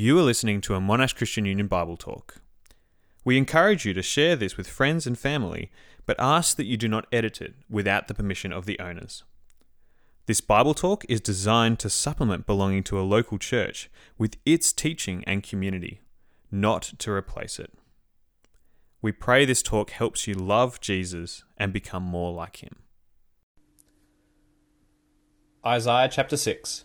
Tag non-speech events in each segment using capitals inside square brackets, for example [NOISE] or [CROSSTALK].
You are listening to a Monash Christian Union Bible Talk. We encourage you to share this with friends and family, but ask that you do not edit it without the permission of the owners. This Bible Talk is designed to supplement belonging to a local church with its teaching and community, not to replace it. We pray this talk helps you love Jesus and become more like him. Isaiah chapter 6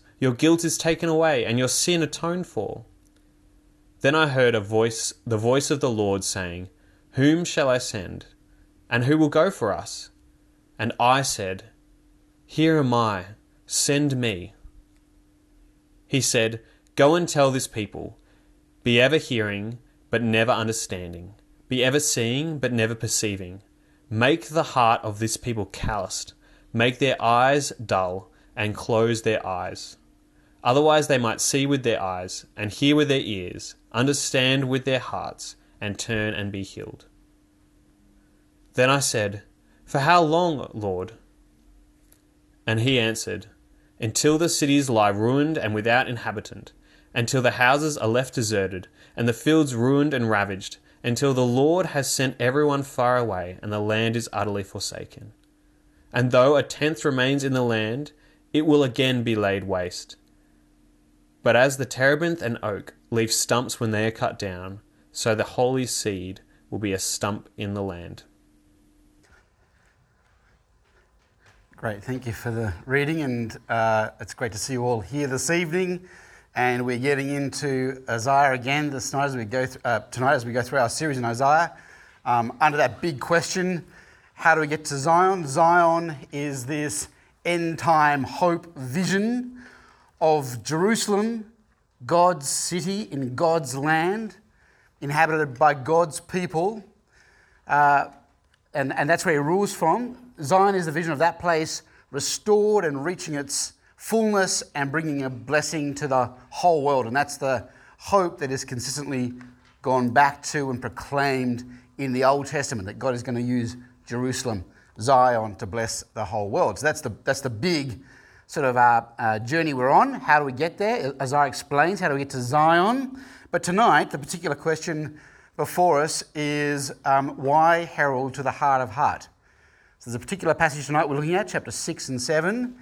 Your guilt is taken away, and your sin atoned for. Then I heard a voice, the voice of the Lord, saying, Whom shall I send? And who will go for us? And I said, Here am I, send me. He said, Go and tell this people, Be ever hearing, but never understanding be ever seeing, but never perceiving. Make the heart of this people calloused. Make their eyes dull, and close their eyes. Otherwise they might see with their eyes, and hear with their ears, understand with their hearts, and turn and be healed. Then I said, For how long, Lord? And he answered, Until the cities lie ruined and without inhabitant, until the houses are left deserted, and the fields ruined and ravaged, until the Lord has sent everyone far away and the land is utterly forsaken. And though a tenth remains in the land, it will again be laid waste. But as the terebinth and oak leave stumps when they are cut down, so the holy seed will be a stump in the land. Great, thank you for the reading, and uh, it's great to see you all here this evening and we're getting into Isaiah again this night as we go th- uh, tonight as we go through our series in Isaiah. Um, under that big question, how do we get to Zion? Zion is this end time hope vision of Jerusalem, God's city in God's land, inhabited by God's people, uh, and, and that's where He rules from. Zion is the vision of that place restored and reaching its fullness and bringing a blessing to the whole world. And that's the hope that is consistently gone back to and proclaimed in the Old Testament that God is going to use Jerusalem, Zion, to bless the whole world. So that's the, that's the big sort of uh, uh, journey we're on. How do we get there? Isaiah explains how do we get to Zion. But tonight, the particular question before us is um, why herald to the heart of heart? So there's a particular passage tonight we're looking at, chapter 6 and 7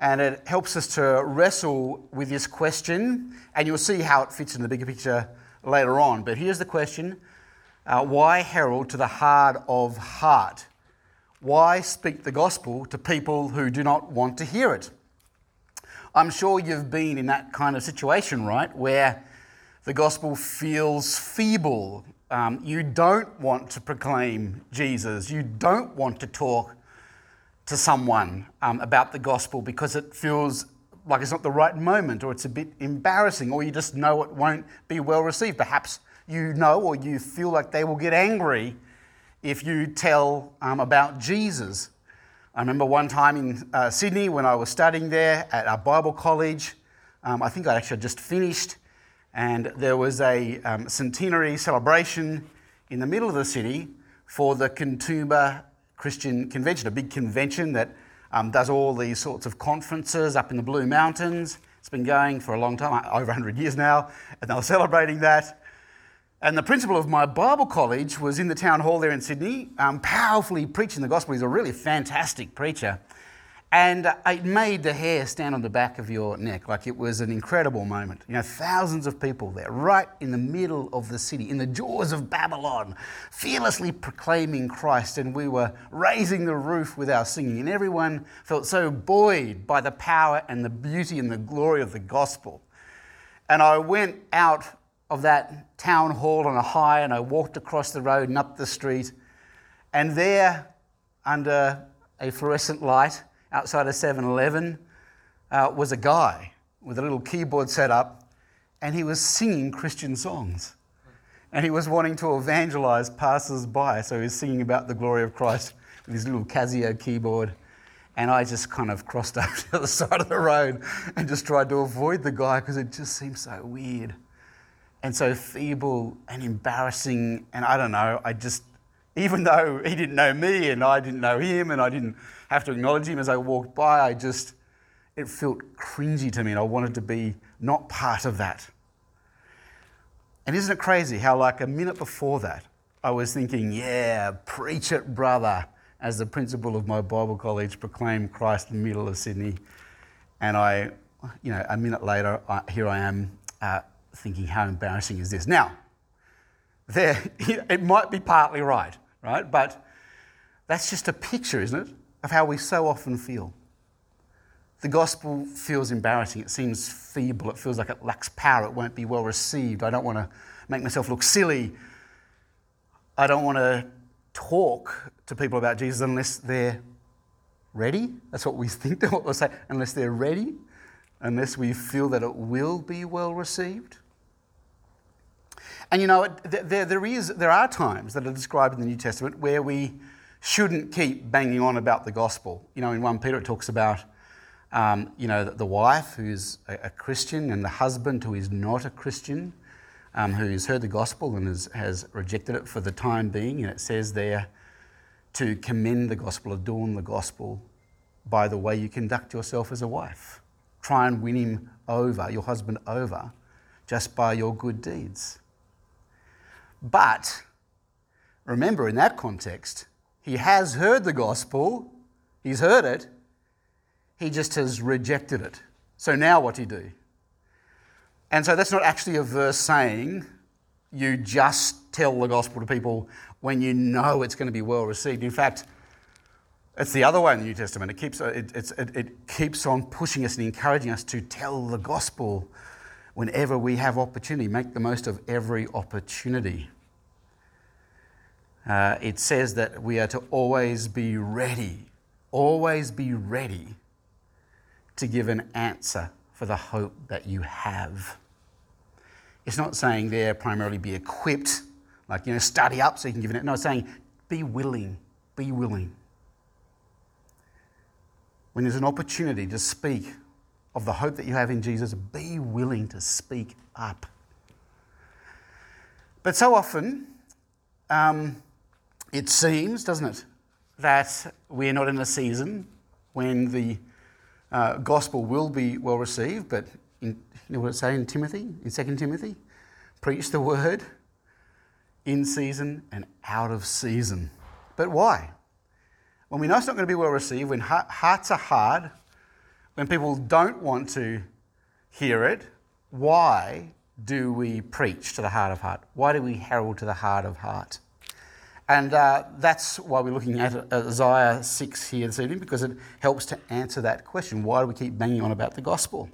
and it helps us to wrestle with this question, and you'll see how it fits in the bigger picture later on. But here's the question uh, Why herald to the hard of heart? Why speak the gospel to people who do not want to hear it? I'm sure you've been in that kind of situation, right? Where the gospel feels feeble. Um, you don't want to proclaim Jesus. You don't want to talk to someone um, about the gospel because it feels like it's not the right moment or it's a bit embarrassing or you just know it won't be well received. Perhaps you know or you feel like they will get angry if you tell um, about Jesus. I remember one time in uh, Sydney when I was studying there at a Bible college. Um, I think I'd actually just finished, and there was a um, centenary celebration in the middle of the city for the Katoomba Christian convention, a big convention that um, does all these sorts of conferences up in the Blue Mountains. It's been going for a long time, over 100 years now, and they were celebrating that. And the principal of my Bible college was in the town hall there in Sydney, um, powerfully preaching the gospel. He's a really fantastic preacher. And uh, it made the hair stand on the back of your neck. Like it was an incredible moment. You know, thousands of people there, right in the middle of the city, in the jaws of Babylon, fearlessly proclaiming Christ. And we were raising the roof with our singing. And everyone felt so buoyed by the power and the beauty and the glory of the gospel. And I went out of that town hall on a high and I walked across the road and up the street. And there, under a fluorescent light, outside a 7 Eleven uh, was a guy with a little keyboard set up, and he was singing Christian songs. And he was wanting to evangelize passers by, so he was singing about the glory of Christ with his little Casio keyboard. And I just kind of crossed [LAUGHS] over to the side of the road and just tried to avoid the guy because it just seemed so weird and so feeble and embarrassing. And I don't know, I just, even [LAUGHS] though he didn't know me and I didn't know him and I didn't have to acknowledge him as I walked by. I just, it felt cringy to me and I wanted to be not part of that. And isn't it crazy how, like a minute before that, I was thinking, yeah, preach it, brother, as the principal of my Bible college proclaimed Christ in the middle of Sydney. And I, you know, a minute later, I, here I am uh, thinking, how embarrassing is this? Now, there, [LAUGHS] it might be partly right, right? But that's just a picture, isn't it? of how we so often feel. The gospel feels embarrassing. It seems feeble. It feels like it lacks power. It won't be well received. I don't want to make myself look silly. I don't want to talk to people about Jesus unless they're ready. That's what we [LAUGHS] think they will say. Unless they're ready, unless we feel that it will be well received. And you know, there, there, is, there are times that are described in the New Testament where we shouldn't keep banging on about the gospel. You know, in 1 Peter it talks about, um, you know, the wife who's a, a, Christian and the husband who is not a Christian, um, has heard the gospel and has, has rejected it for the time being. And it says there to commend the gospel, adorn the gospel by the way you conduct yourself as a wife. Try and win him over, your husband over, just by your good deeds. But remember, in that context, he has heard the gospel, he's heard it, he just has rejected it. So now what do you do? And so that's not actually a verse saying you just tell the gospel to people when you know it's going to be well received. In fact, it's the other way in the New Testament. It keeps, it, it, it keeps on pushing us and encouraging us to tell the gospel whenever we have opportunity. Make the most of every opportunity uh, it says that we are to always be ready, always be ready to give an answer for the hope that you have. It's not saying there primarily be equipped, like, you know, study up so you can give it. No, it's saying be willing, be willing. When there's an opportunity to speak of the hope that you have in Jesus, be willing to speak up. But so often, um, it seems, doesn't it, that we're not in a season when the uh, gospel will be well received, but in, you know what it say in Timothy, in 2 Timothy? Preach the word in season and out of season. But why? When we know it's not going to be well received, when hearts are hard, when people don't want to hear it, why do we preach to the heart of heart? Why do we herald to the heart of heart? And uh, that's why we're looking at Isaiah 6 here this evening, because it helps to answer that question. Why do we keep banging on about the gospel?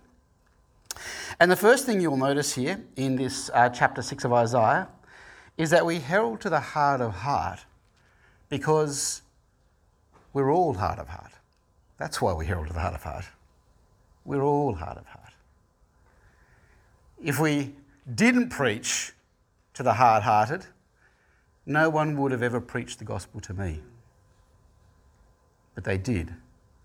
And the first thing you'll notice here in this uh, chapter 6 of Isaiah is that we herald to the heart of heart because we're all heart of heart. That's why we herald to the heart of heart. We're all hard of heart. If we didn't preach to the hard hearted, no one would have ever preached the gospel to me. But they did.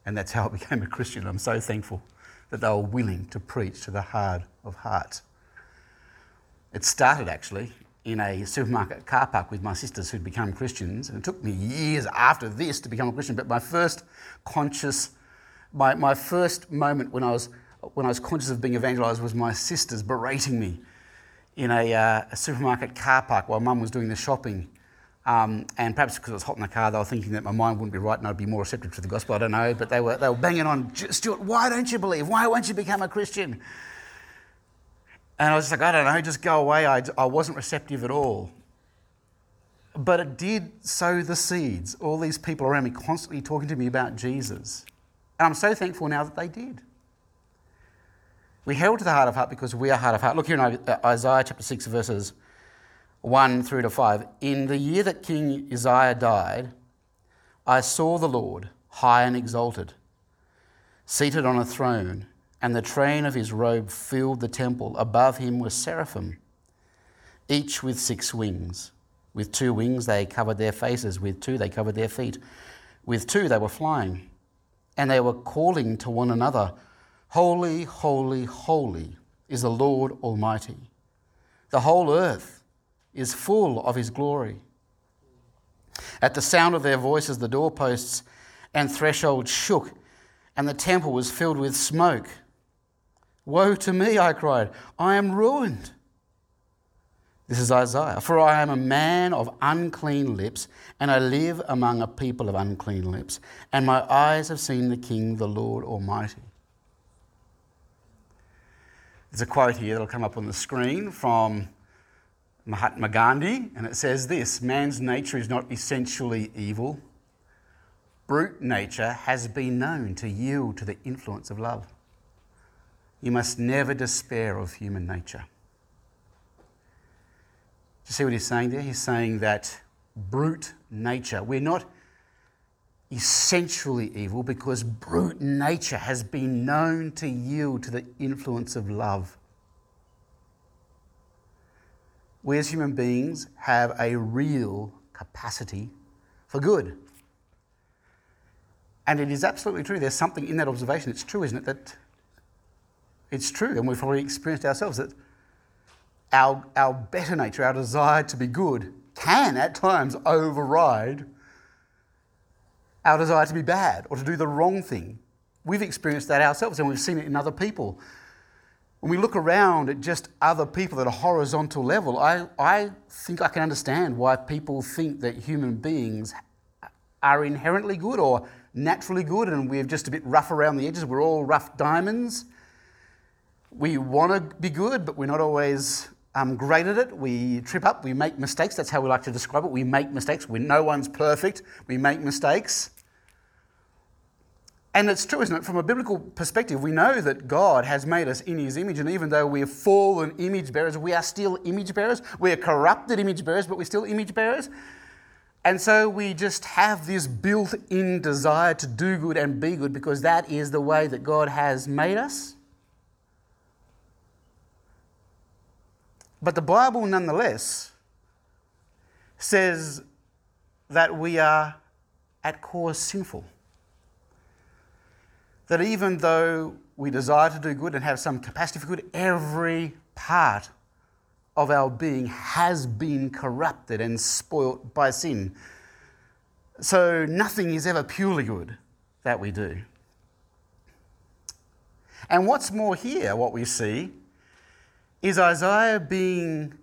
And that's how I [LAUGHS] became a Christian. I'm so thankful that they were willing to preach to the hard of heart. It started actually in a supermarket car park with my sisters who'd become Christians. And it took me years after this to become a Christian. But my first conscious, my, my first moment when I, was, when I was conscious of being evangelized was my sisters berating me in a, uh, a supermarket car park while mum was doing the shopping Um, and perhaps because it was hot in the car, they were thinking that my mind wouldn't be right and I'd be more receptive to the gospel. I don't know. But they were, they were banging on, Stuart, why don't you believe? Why won't you become a Christian? And I was just like, I don't know, just go away. I, I wasn't receptive at all. But it did sow the seeds. All these people around me constantly talking to me about Jesus. And I'm so thankful now that they did. We held to the heart of heart because we are heart of heart. Look here in uh, Isaiah chapter 6, verses 1 through to 5. In the year that King Uzziah died, I saw the Lord high and exalted, seated on a throne, and the train of his robe filled the temple. Above him were seraphim, each with six wings. With two wings they covered their faces, with two they covered their feet, with two they were flying, and they were calling to one another, Holy, holy, holy is the Lord Almighty. The whole earth is full of his glory. At the sound of their voices, the doorposts and threshold shook, and the temple was filled with smoke. Woe to me, I cried, I am ruined. This is Isaiah. For I am a man of unclean lips, and I live among a people of unclean lips, and my eyes have seen the King, the Lord Almighty. There's a quote here that'll come up on the screen from Mahatma Gandhi, and it says this Man's nature is not essentially evil. Brute nature has been known to yield to the influence of love. You must never despair of human nature. Do you see what he's saying there? He's saying that brute nature, we're not essentially evil because brute nature has been known to yield to the influence of love. We as human beings have a real capacity for good. And it is absolutely true. There's something in that observation. It's true, isn't it? That it's true, and we've probably experienced ourselves that our, our better nature, our desire to be good, can at times override our desire to be bad or to do the wrong thing. We've experienced that ourselves and we've seen it in other people. When we look around at just other people at a horizontal level, I, I think I can understand why people think that human beings are inherently good or naturally good and we're just a bit rough around the edges. We're all rough diamonds. We want to be good, but we're not always um, great at it. We trip up, we make mistakes. That's how we like to describe it. We make mistakes. We, no one's perfect. We make mistakes. And it's true, isn't it? From a biblical perspective, we know that God has made us in His image, and even though we are fallen image bearers, we are still image bearers. We are corrupted image bearers, but we're still image bearers. And so we just have this built in desire to do good and be good because that is the way that God has made us. But the Bible, nonetheless, says that we are at core sinful. That even though we desire to do good and have some capacity for good, every part of our being has been corrupted and spoilt by sin. So nothing is ever purely good that we do. And what's more here, what we see is Isaiah being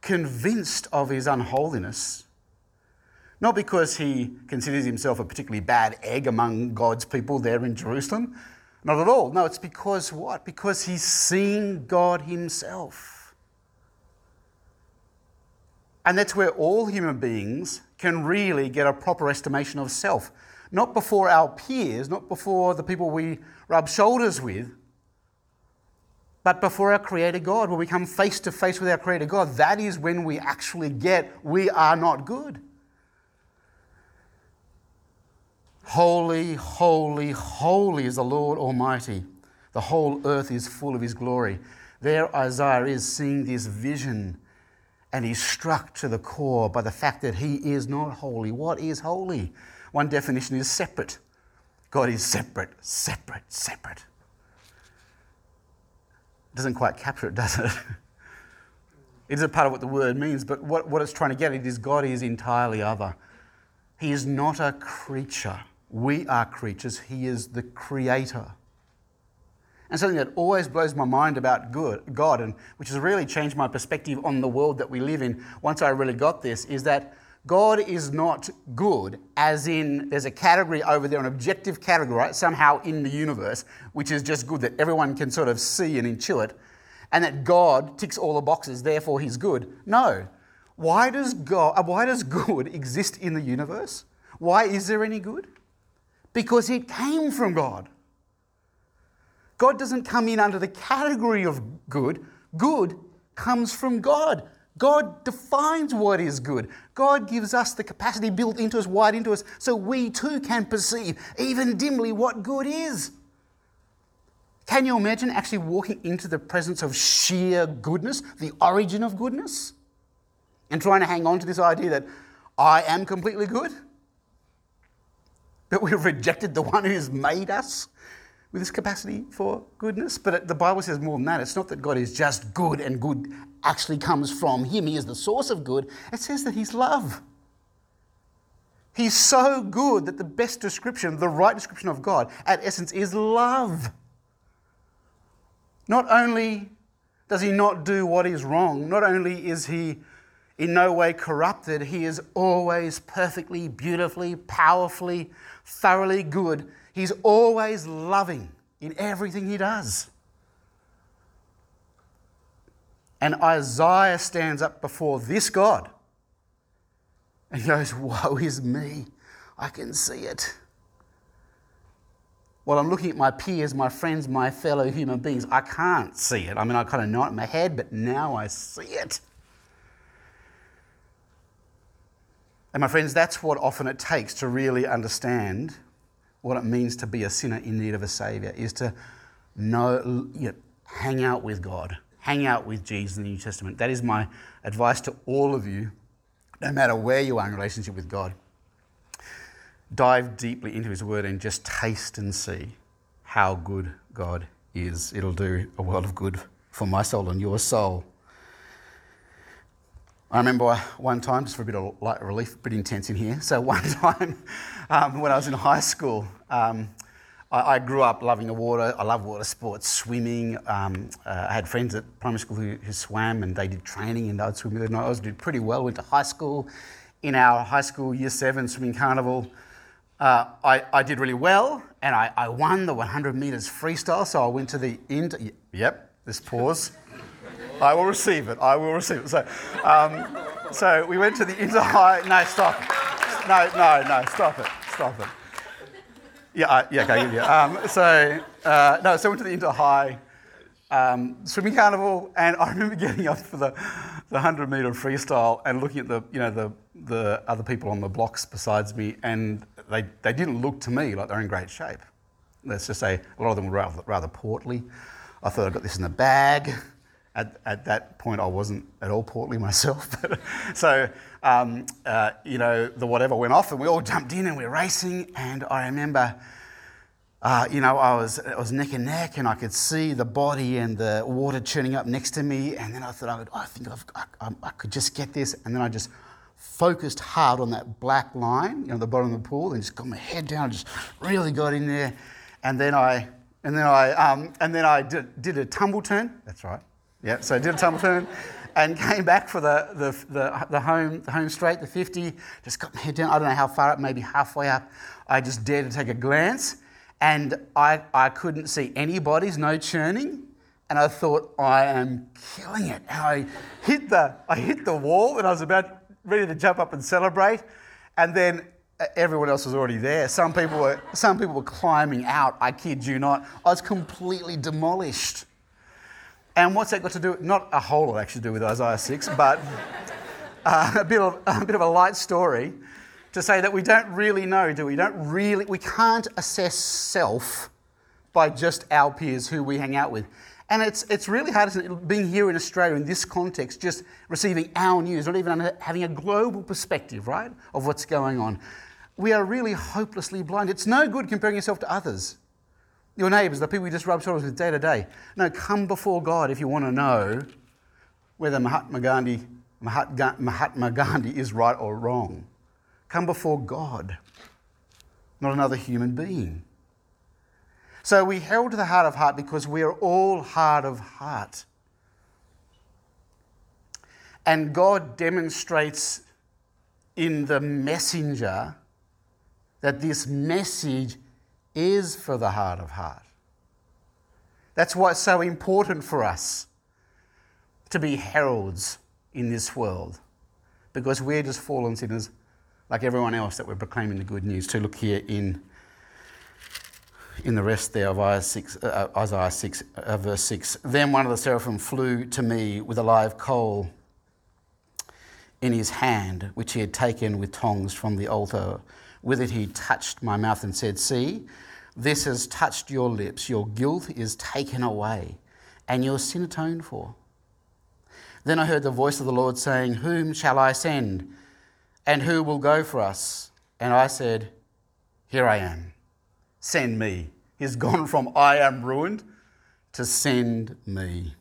convinced of his unholiness, not because he considers himself a particularly bad egg among God's people there in Jerusalem. Not at all. No, it's because what? Because he's seen God himself. And that's where all human beings can really get a proper estimation of self. Not before our peers, not before the people we rub shoulders with, but before our Creator God, when we come face to face with our Creator God, that is when we actually get we are not good. Holy, holy, holy is the Lord Almighty. The whole earth is full of His glory. There, Isaiah is seeing this vision and he's struck to the core by the fact that he is not holy. What is holy? One definition is separate. God is separate, separate, separate doesn't quite capture it, does it? [LAUGHS] it is a part of what the word means, but what, what it's trying to get at is God is entirely other. He is not a creature. We are creatures. He is the creator. And something that always blows my mind about good, God, and which has really changed my perspective on the world that we live in once I really got this, is that God is not good, as in there's a category over there, an objective category, right, somehow in the universe, which is just good that everyone can sort of see and intuit, and that God ticks all the boxes, therefore he's good. No. Why does God uh, why does good [LAUGHS] exist in the universe? Why is there any good? Because it came from God. God doesn't come in under the category of good. Good comes from God. God defines what is good. God gives us the capacity built into us, wired into us, so we too can perceive, even dimly, what good is. Can you imagine actually walking into the presence of sheer goodness, the origin of goodness, and trying to hang on to this idea that I am completely good? But we've rejected the one who has made us with this capacity for goodness. But the Bible says more than that. It's not that God is just good and good actually comes from Him, He is the source of good. It says that He's love. He's so good that the best description, the right description of God, at essence, is love. Not only does He not do what is wrong, not only is He in no way corrupted, He is always perfectly, beautifully, powerfully, thoroughly good He's always loving in everything he does. And Isaiah stands up before this God and he goes, Woe is me. I can see it. While I'm looking at my peers, my friends, my fellow human beings, I can't see it. I mean, I kind of know it in my head, but now I see it. And my friends, that's what often it takes to really understand what it means to be a sinner in need of a Saviour is to know, you know, hang out with God, hang out with Jesus in the New Testament. That is my advice to all of you, no matter where you are in relationship with God. Dive deeply into His Word and just taste and see how good God is. It'll do a world of good for my soul and your soul. I remember one time, just for a bit of light relief, a bit intense in here. So, [LAUGHS] one time um, when I was in high school, um, I, I, grew up loving the water. I love water sports, swimming. Um, uh, I had friends at primary school who, who, swam and they did training and I'd swim with them. I always did pretty well. Went to high school. In our high school year seven swimming carnival, uh, I, I, did really well and I, I, won the 100 metres freestyle. So I went to the end. Yep, this pause. I will receive it. I will receive it. So, um, so we went to the inter high. No, stop. No, no, no, stop it. Stop it. Yeah, uh, yeah, okay, yeah. Um, so, uh, no, so I went to the inter high um, swimming carnival, and I remember [LAUGHS] getting up for the, the 100 metre freestyle and looking at the, you know, the, the other people on the blocks besides me, and they, they didn't look to me like they're in great shape. Let's just say a lot of them were rather, rather portly. I thought I got this in the bag at, at that point, I wasn't at all portly [LAUGHS] myself. So, um, uh, you know, the whatever went off and we all jumped in and we were racing. And I remember, uh, you know, I was, was neck and neck and I could see the body and the water churning up next to me. And then I thought, I, would, I think I, I, I could just get this. And then I just focused hard on that black line, you know, the bottom of the pool and just got my head down, just really got in there. And then I, and then I, um, and then I did, did a tumble turn. That's right. Yeah, so I did a tumble turn and came back for the, the, the, the, home, the home straight, the 50, just got my head down. I don't know how far up, maybe halfway up. I just dared to take a glance and I, I couldn't see any bodies, no churning. And I thought, I am killing it. And I hit the, I hit the wall and I was about ready to jump up and celebrate. And then uh, everyone else was already there. Some people were, some people were climbing out. I kid you not. I was completely demolished. And what's that got to do? Not a whole lot actually to do with Isaiah 6, [LAUGHS] but uh, a, bit of, a bit of a light story to say that we don't really know, do we? we? Don't really, we can't assess self by just our peers who we hang out with. And it's, it's really hard, being here in Australia in this context, just receiving our news, not even having a global perspective, right, of what's going on. We are really hopelessly blind. It's no good comparing yourself to others your neighbours, the people you just rub shoulders with day to day. No, come before God if you want to know whether Mahatma Gandhi, Mahatma Gandhi is right or wrong. Come before God, not another human being. So we herald the heart of heart because we are all hard of heart. And God demonstrates in the messenger that this message is for the heart of heart. That's why it's so important for us to be heralds in this world, because we're just fallen sinners like everyone else that we're proclaiming the good news to. Look here in, in the rest there of Isaiah 6, uh, Isaiah 6 uh, verse 6. Then one of the seraphim flew to me with a live coal in his hand, which he had taken with tongs from the altar. With it he touched my mouth and said, See, this has touched your lips. Your guilt is taken away, and your sin atoned for. Then I heard the voice of the Lord saying, Whom shall I send? And who will go for us? And I said, Here I am. Send me. He's [LAUGHS] gone from I am ruined to send me.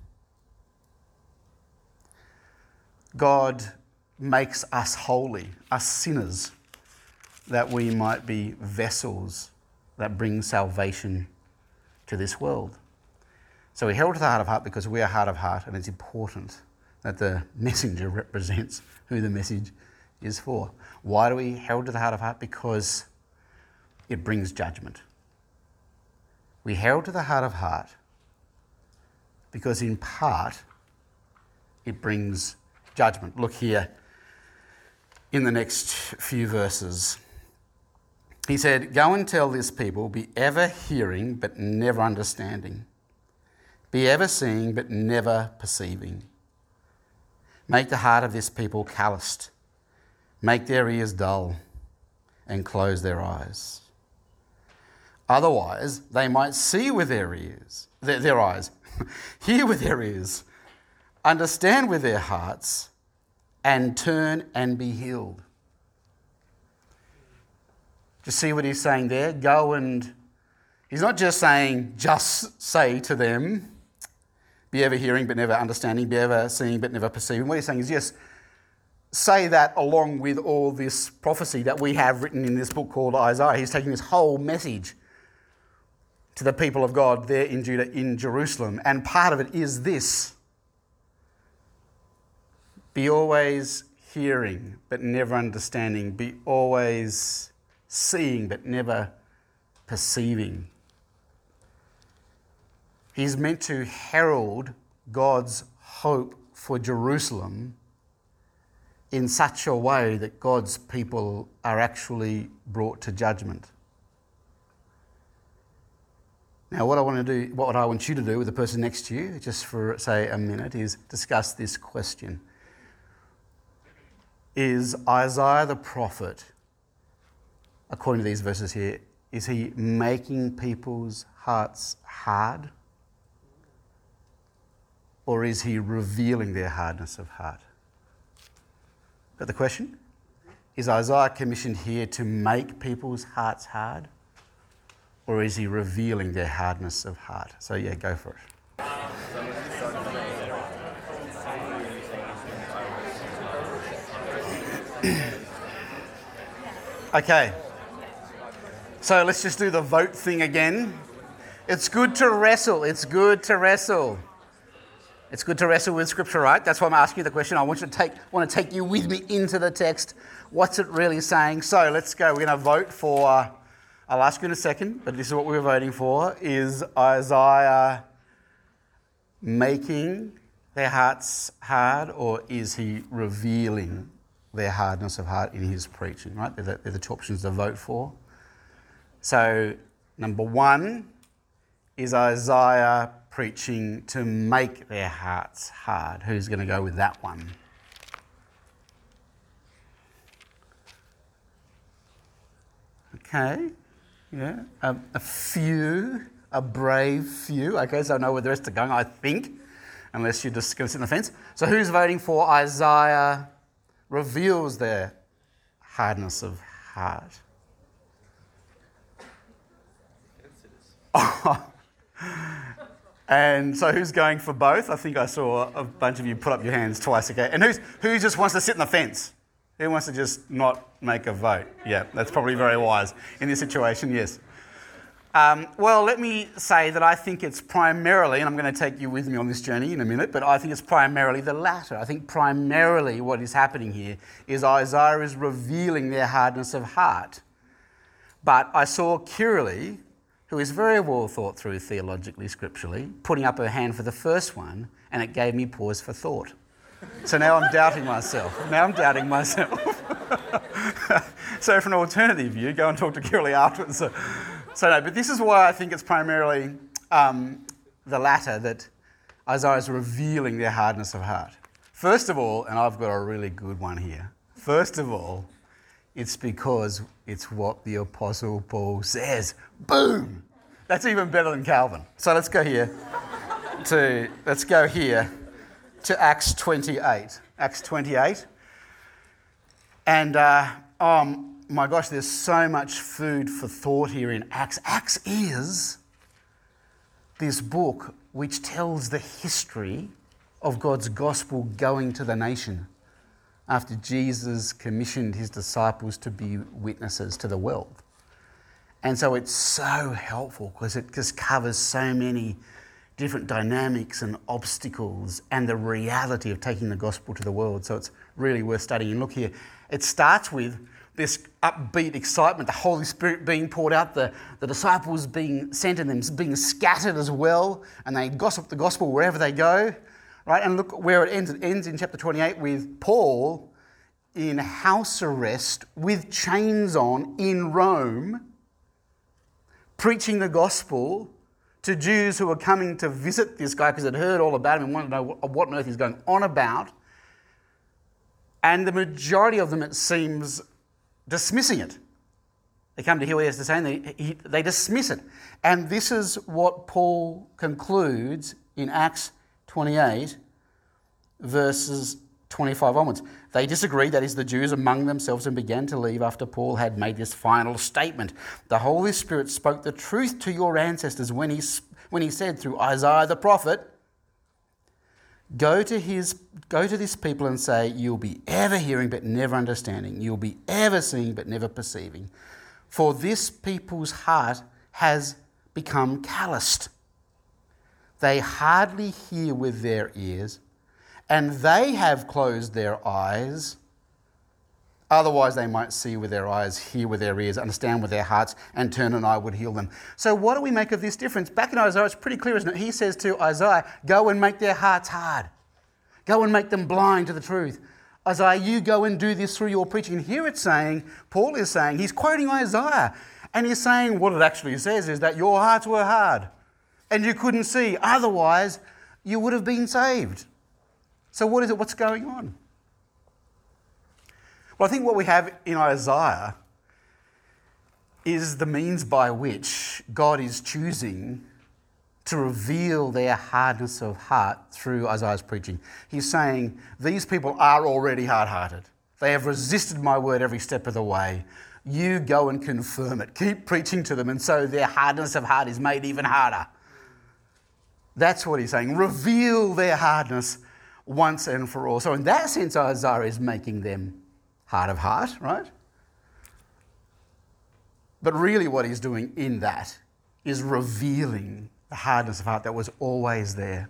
God makes us holy, us sinners, that we might be vessels that bring salvation to this world. So we herald to the heart of heart because we are heart of heart, and it's important that the [LAUGHS] messenger represents who the message is for. Why do we herald to the heart of heart? Because it brings judgment. We herald to the heart of heart because, in part, it brings judgment. Look here in the next few verses. He said, Go and tell this people, be ever hearing but never understanding, be ever seeing but never perceiving. Make the heart of this people calloused, make their ears dull, and close their eyes. Otherwise, they might see with their ears, their, their eyes, [LAUGHS] hear with their ears, understand with their hearts, and turn and be healed. Do you see what he's saying there? Go and. He's not just saying, just say to them, be ever hearing but never understanding, be ever seeing but never perceiving. What he's saying is, yes, say that along with all this prophecy that we have written in this book called Isaiah. He's taking this whole message to the people of God there in Judah, in Jerusalem. And part of it is this be always hearing, but never understanding. Be always seeing, but never perceiving. He's meant to herald God's hope for Jerusalem in such a way that God's people are actually brought to judgment. Now, what I want to do, what I want you to do with the person next to you, just for say a minute, is discuss this question is Isaiah the prophet, according to these verses here, is he making people's hearts hard? Or is he revealing their hardness of heart? Got the question? Is Isaiah commissioned here to make people's hearts hard? Or is he revealing their hardness of heart? So, yeah, go for it. [COUGHS] okay. So let's just do the vote thing again. It's good to wrestle. It's good to wrestle. It's good to wrestle with scripture, right? That's why I'm asking you the question. I want you to take want to take you with me into the text. What's it really saying? So let's go. We're going to vote for uh, I'll ask you in a second, but this is what we were voting for is Isaiah making their hearts hard or is he revealing their hardness of heart in his preaching, right? They're the, they're the two options to vote for. So, number one is Isaiah preaching to make their hearts hard. Who's going to go with that one? Okay, yeah, a few, a brave few. Okay, so I know where the rest are going, I think, unless you're just going to sit on the fence. So, who's voting for Isaiah reveals their hardness of heart. [LAUGHS] and so who's going for both? I think I saw a bunch of you put up your hands twice again. And who's, who just wants to sit on the fence? Who wants to just not make a vote? Yeah, that's probably very wise. In this situation, yes. Um, well, let me say that I think it's primarily, and I'm going to take you with me on this journey in a minute, but I think it's primarily the latter. I think primarily what is happening here is Isaiah is revealing their hardness of heart. But I saw Kirili, who is very well thought through theologically, scripturally, putting up her hand for the first one, and it gave me pause for thought. So now I'm doubting myself. Now I'm doubting myself. [LAUGHS] so, for an alternative view, go and talk to Kirili afterwards. So, so, no, but this is why I think it's primarily um, the latter that Isaiah is revealing their hardness of heart. First of all, and I've got a really good one here. First of all, it's because it's what the Apostle Paul says. Boom! That's even better than Calvin. So let's go here to let's go here to Acts 28. Acts 28. And uh, um, my gosh, there's so much food for thought here in Acts. Acts is this book which tells the history of God's gospel going to the nation after Jesus commissioned his disciples to be witnesses to the world. And so it's so helpful because it just covers so many different dynamics and obstacles and the reality of taking the gospel to the world. So it's really worth studying. And look here, it starts with this upbeat excitement, the Holy Spirit being poured out, the, the disciples being sent and them being scattered as well, and they gossip the gospel wherever they go. Right? And look where it ends. It ends in chapter 28 with Paul in house arrest with chains on in Rome, preaching the gospel to Jews who were coming to visit this guy because they'd heard all about him and wanted to know what on earth he's going on about. And the majority of them, it seems, dismissing it. They come to hear what he has to say and they, he, they dismiss it. And this is what Paul concludes in Acts 28, verses 25 onwards. They disagreed, that is, the Jews among themselves, and began to leave after Paul had made this final statement. The Holy Spirit spoke the truth to your ancestors when he, when he said through Isaiah the prophet, Go to, his, go to this people and say, You'll be ever hearing but never understanding. You'll be ever seeing but never perceiving. For this people's heart has become calloused. They hardly hear with their ears and they have closed their eyes. Otherwise, they might see with their eyes, hear with their ears, understand with their hearts, and turn and I would heal them. So, what do we make of this difference? Back in Isaiah, it's pretty clear, isn't it? He says to Isaiah, Go and make their hearts hard, go and make them blind to the truth. Isaiah, you go and do this through your preaching. And here it's saying, Paul is saying, he's quoting Isaiah, and he's saying what it actually says is that your hearts were hard and you couldn't see. Otherwise, you would have been saved. So, what is it? What's going on? Well, I think what we have in Isaiah is the means by which God is choosing to reveal their hardness of heart through Isaiah's preaching. He's saying, These people are already hard hearted. They have resisted my word every step of the way. You go and confirm it. Keep preaching to them, and so their hardness of heart is made even harder. That's what he's saying. Reveal their hardness once and for all. So, in that sense, Isaiah is making them hard of heart, right? But really, what he's doing in that is revealing the hardness of heart that was always there.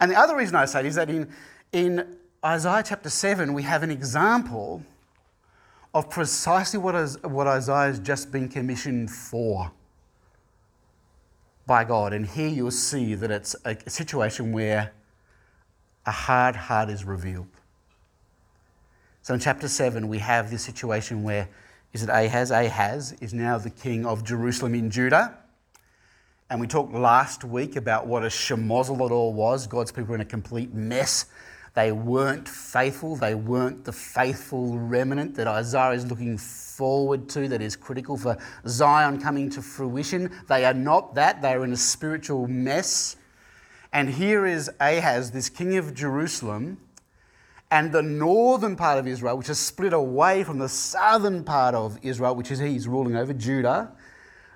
And the other reason I say it is that in, in Isaiah chapter 7, we have an example of precisely what, is, what Isaiah has just been commissioned for by God. And here you'll see that it's a, situation where a hard heart is revealed. So in chapter 7, we have this situation where is it Ahaz? Ahaz is now the king of Jerusalem in Judah. And we talked last week about what a shemozzle it all was. God's people in a complete mess. They weren't faithful. They weren't the faithful remnant that Isaiah is looking forward to, that is critical for Zion coming to fruition. They are not that. They are in a spiritual mess. And here is Ahaz, this king of Jerusalem, and the northern part of Israel, which is split away from the southern part of Israel, which is he's ruling over Judah.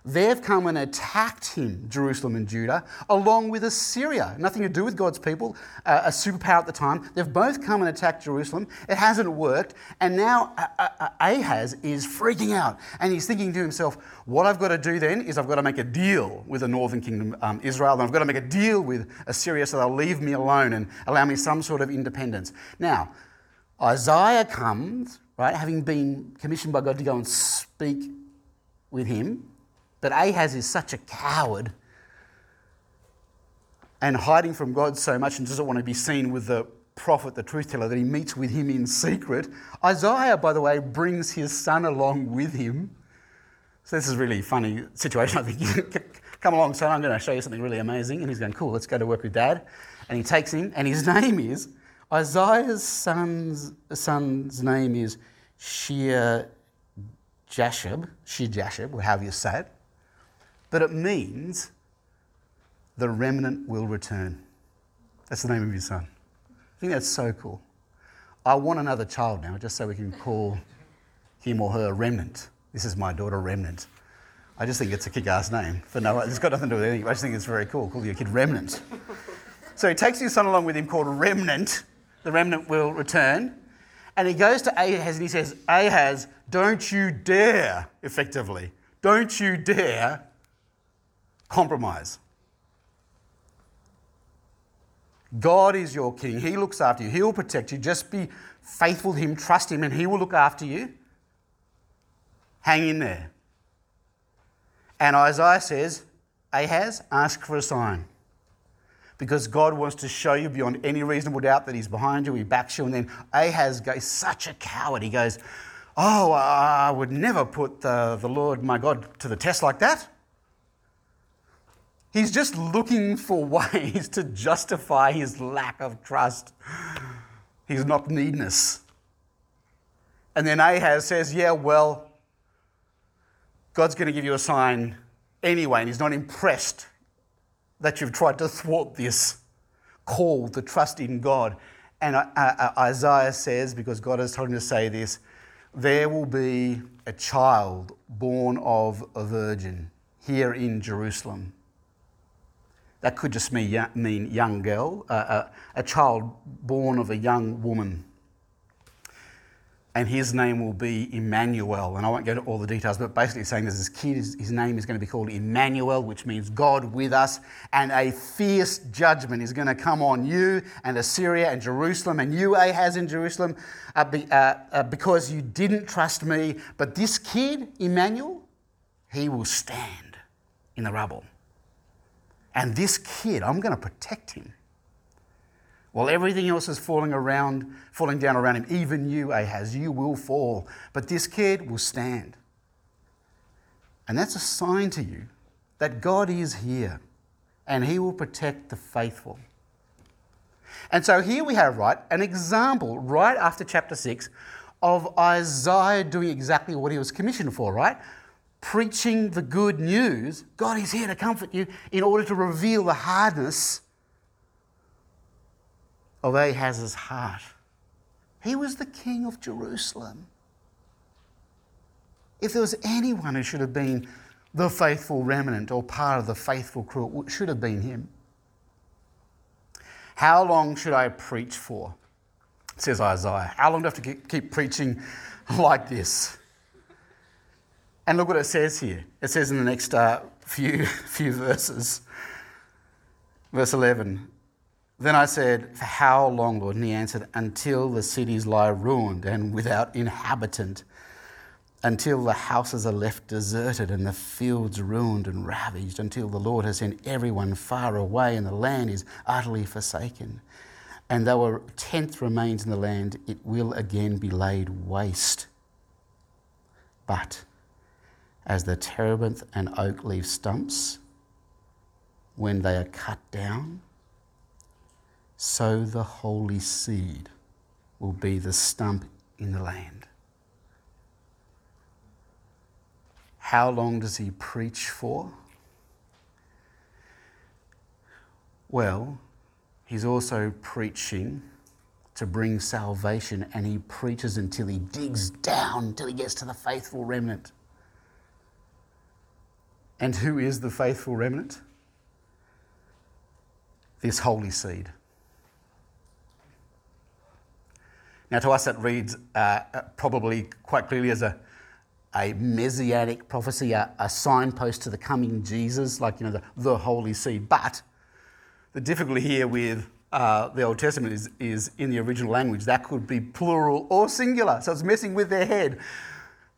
They've come and attacked him, Jerusalem and Judah, along with Assyria. Nothing to do with God's people, uh, a superpower at the time. They've both come and attacked Jerusalem. It hasn't worked. And now uh, uh, Ahaz is freaking out. And he's thinking to himself, what I've got to do then is I've got to make a deal with the northern kingdom, um, Israel, and I've got to make a deal with Assyria so they'll leave me alone and allow me some sort of independence. Now, Isaiah comes, right, having been commissioned by God to go and speak with him but Ahaz is such a coward and hiding from God so much and doesn't want to be seen with the prophet, the truth teller, that he meets with him in secret. Isaiah, by the way, brings his son along with him. So this is a really funny situation. [LAUGHS] I think, come along, son, I'm going to show you something really amazing. And he's going, cool, let's go to work with dad. And he takes him, and his [LAUGHS] name is, Isaiah's son's, son's name is Shear Jashub, Shear Jashub, however you say it but it means the remnant will return. That's the name of your son. I think that's so cool. I want another child now, just so we can call him or her Remnant. This is my daughter, Remnant. I just think it's a kick ass name. But no, it's got nothing to do with anything. I just think it's very cool. Call your kid Remnant. [LAUGHS] so he takes his son along with him called Remnant. The remnant will return. And he goes to Ahaz and he says, Ahaz, don't you dare, effectively, don't you dare compromise. God is your king. He looks after you. He will protect you. Just be faithful to Him, trust Him, and He will look after you. Hang in there. And Isaiah says, Ahaz, ask for a sign. Because God wants to show you beyond any reasonable doubt that He's behind you, He backs you. And then Ahaz goes, such a coward. He goes, Oh, I would never put the, the Lord my God to the test like that. He's just looking for [LAUGHS] ways to justify his lack of trust, his not needness. And then Ahaz says, Yeah, well, God's going to give you a sign anyway, and he's not impressed that you've tried to thwart this call to trust in God. And uh, uh, Isaiah says, because God has told him to say this, there will be a child born of a virgin here in Jerusalem. That could just mean young girl, a child born of a young woman. And his name will be Emmanuel. And I won't go into all the details, but basically saying there's this kid, his name is going to be called Emmanuel, which means God with us. And a fierce judgment is going to come on you and Assyria and Jerusalem and you, Ahaz, in Jerusalem, uh, uh, uh, because you didn't trust me. But this kid, Emmanuel, he will stand in the rubble. And this kid, I'm going to protect him. While everything else is falling around, falling down around him, even you, Ahaz, you will fall. But this kid will stand. And that's a sign to you that God is here and he will protect the faithful. And so here we have, right, an example right after chapter 6 of Isaiah doing exactly what he was commissioned for, right? Preaching the good news, God is here to comfort you in order to reveal the hardness of Ahaz's heart. He was the king of Jerusalem. If there was anyone who should have been the faithful remnant or part of the faithful crew, it should have been him. How long should I preach for? Says Isaiah. How long do I have to keep preaching [LAUGHS] like this? And look what it says here. It says in the next uh, few, [LAUGHS] few verses, verse 11. Then I said, For how long, Lord? And he answered, Until the cities lie ruined and without inhabitant, until the houses are left deserted and the fields ruined and ravaged, until the Lord has sent everyone far away and the land is utterly forsaken. And though a tenth remains in the land, it will again be laid waste. But as the terebinth and oak leaf stumps when they are cut down, so the holy seed will be the stump in the land. How long does he preach for? Well, he's also preaching to bring salvation, and he preaches until he digs down, until he gets to the faithful remnant. And who is the faithful remnant? This holy seed. Now, to us, that reads uh, probably quite clearly as a, a messianic prophecy, a, a, signpost to the coming Jesus, like, you know, the, the holy seed. But the difficulty here with uh, the Old Testament is, is in the original language. That could be plural or singular. So it's messing with their head.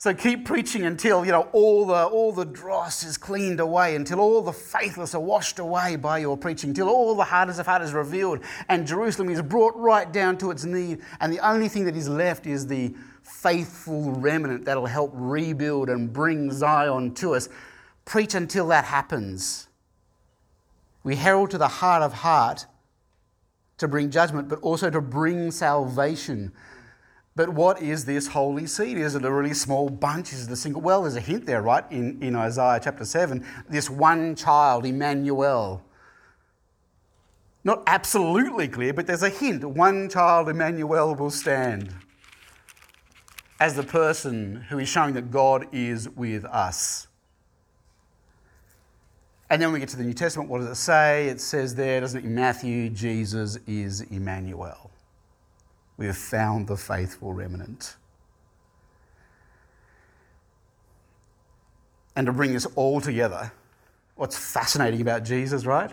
So keep preaching until you know all the all the dross is cleaned away, until all the faithless are washed away by your preaching, until all the hardness of heart is revealed, and Jerusalem is brought right down to its need, and the only thing that is left is the faithful remnant that'll help rebuild and bring Zion to us. Preach until that happens. We herald to the heart of heart to bring judgment, but also to bring salvation. But what is this holy seed? Is it a really small bunch? Is it a single? Well, there's a hint there, right? In, in Isaiah chapter 7, this one child, Emmanuel. Not absolutely clear, but there's a hint. One child, Emmanuel, will stand as the person who is showing that God is with us. And then we get to the New Testament, what does it say? It says there, doesn't it, Matthew, Jesus is Emmanuel. We have found the faithful remnant. And to bring this all together, what's fascinating about Jesus, right?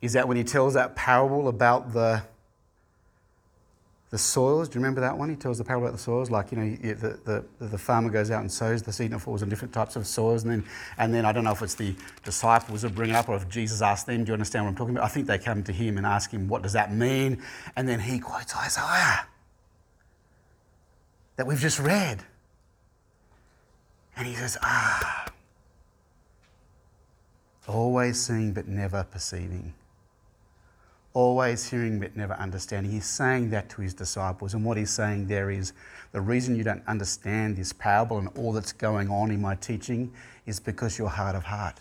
Is that when he tells that parable about the the soils, do you remember that one? He tells the parable about the soils, like, you know, the, the, the farmer goes out and sows the seed and it falls on different types of soils. And then, and then I don't know if it's the disciples that bring it up or if Jesus asked them, do you understand what I'm talking about? I think they come to him and ask him, what does that mean? And then he quotes Isaiah that we've just read. And he says, ah, always seeing but never perceiving always hearing but never understanding. He's saying that to his disciples. And what he's saying there is the reason you don't understand this parable and all that's going on in my teaching is because you're hard of heart.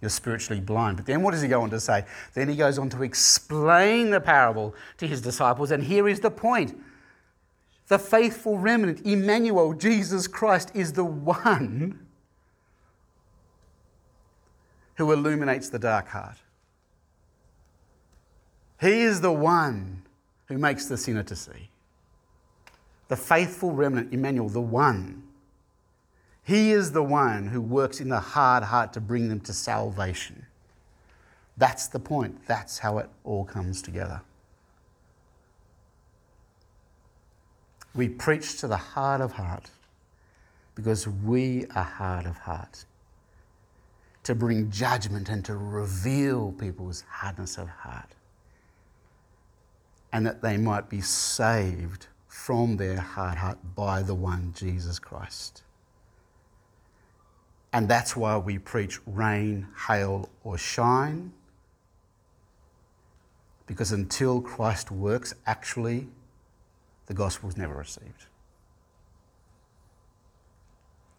You're spiritually blind. But then what does he go on to say? Then he goes on to explain the parable to his disciples. And here is the point the faithful remnant, Emmanuel, Jesus Christ, is the one who illuminates the dark heart. He is the one who makes the sinner to see. The faithful remnant, Emmanuel, the one. He is the one who works in the hard heart to bring them to salvation. That's the point. That's how it all comes together. We preach to the heart of heart because we are hard of heart to bring judgment and to reveal people's hardness of heart and that they might be saved from their hard heart by the one Jesus Christ. And that's why we preach rain, hail, or shine. Because until Christ works, actually, the gospel is never received.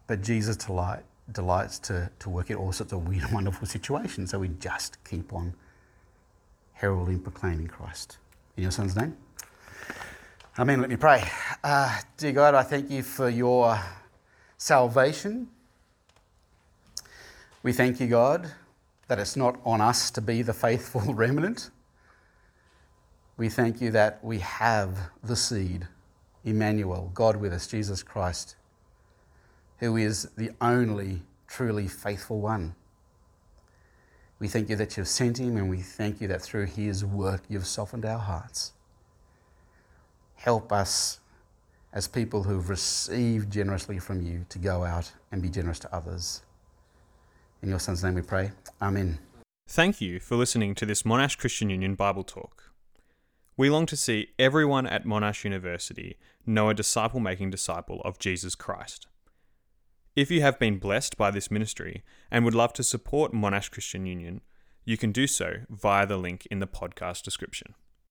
But Jesus delight, delights to, to work in all sorts of weird wonderful situations. So we just keep on heralding, proclaiming Christ. Your son's name. Amen. Let me pray. Uh, dear God, I thank you for your salvation. We thank you, God, that it's not on us to be the faithful [LAUGHS] remnant. We thank you that we have the seed, Emmanuel, God with us, Jesus Christ, who is the only truly faithful one. We thank you that you've sent him, and we thank you that through his work you've softened our hearts. Help us as people who've received generously from you to go out and be generous to others. In your son's name we pray. Amen. Thank you for listening to this Monash Christian Union Bible Talk. We long to see everyone at Monash University know a disciple making disciple of Jesus Christ. If you have been blessed by this ministry and would love to support Monash Christian Union, you can do so via the link in the podcast description.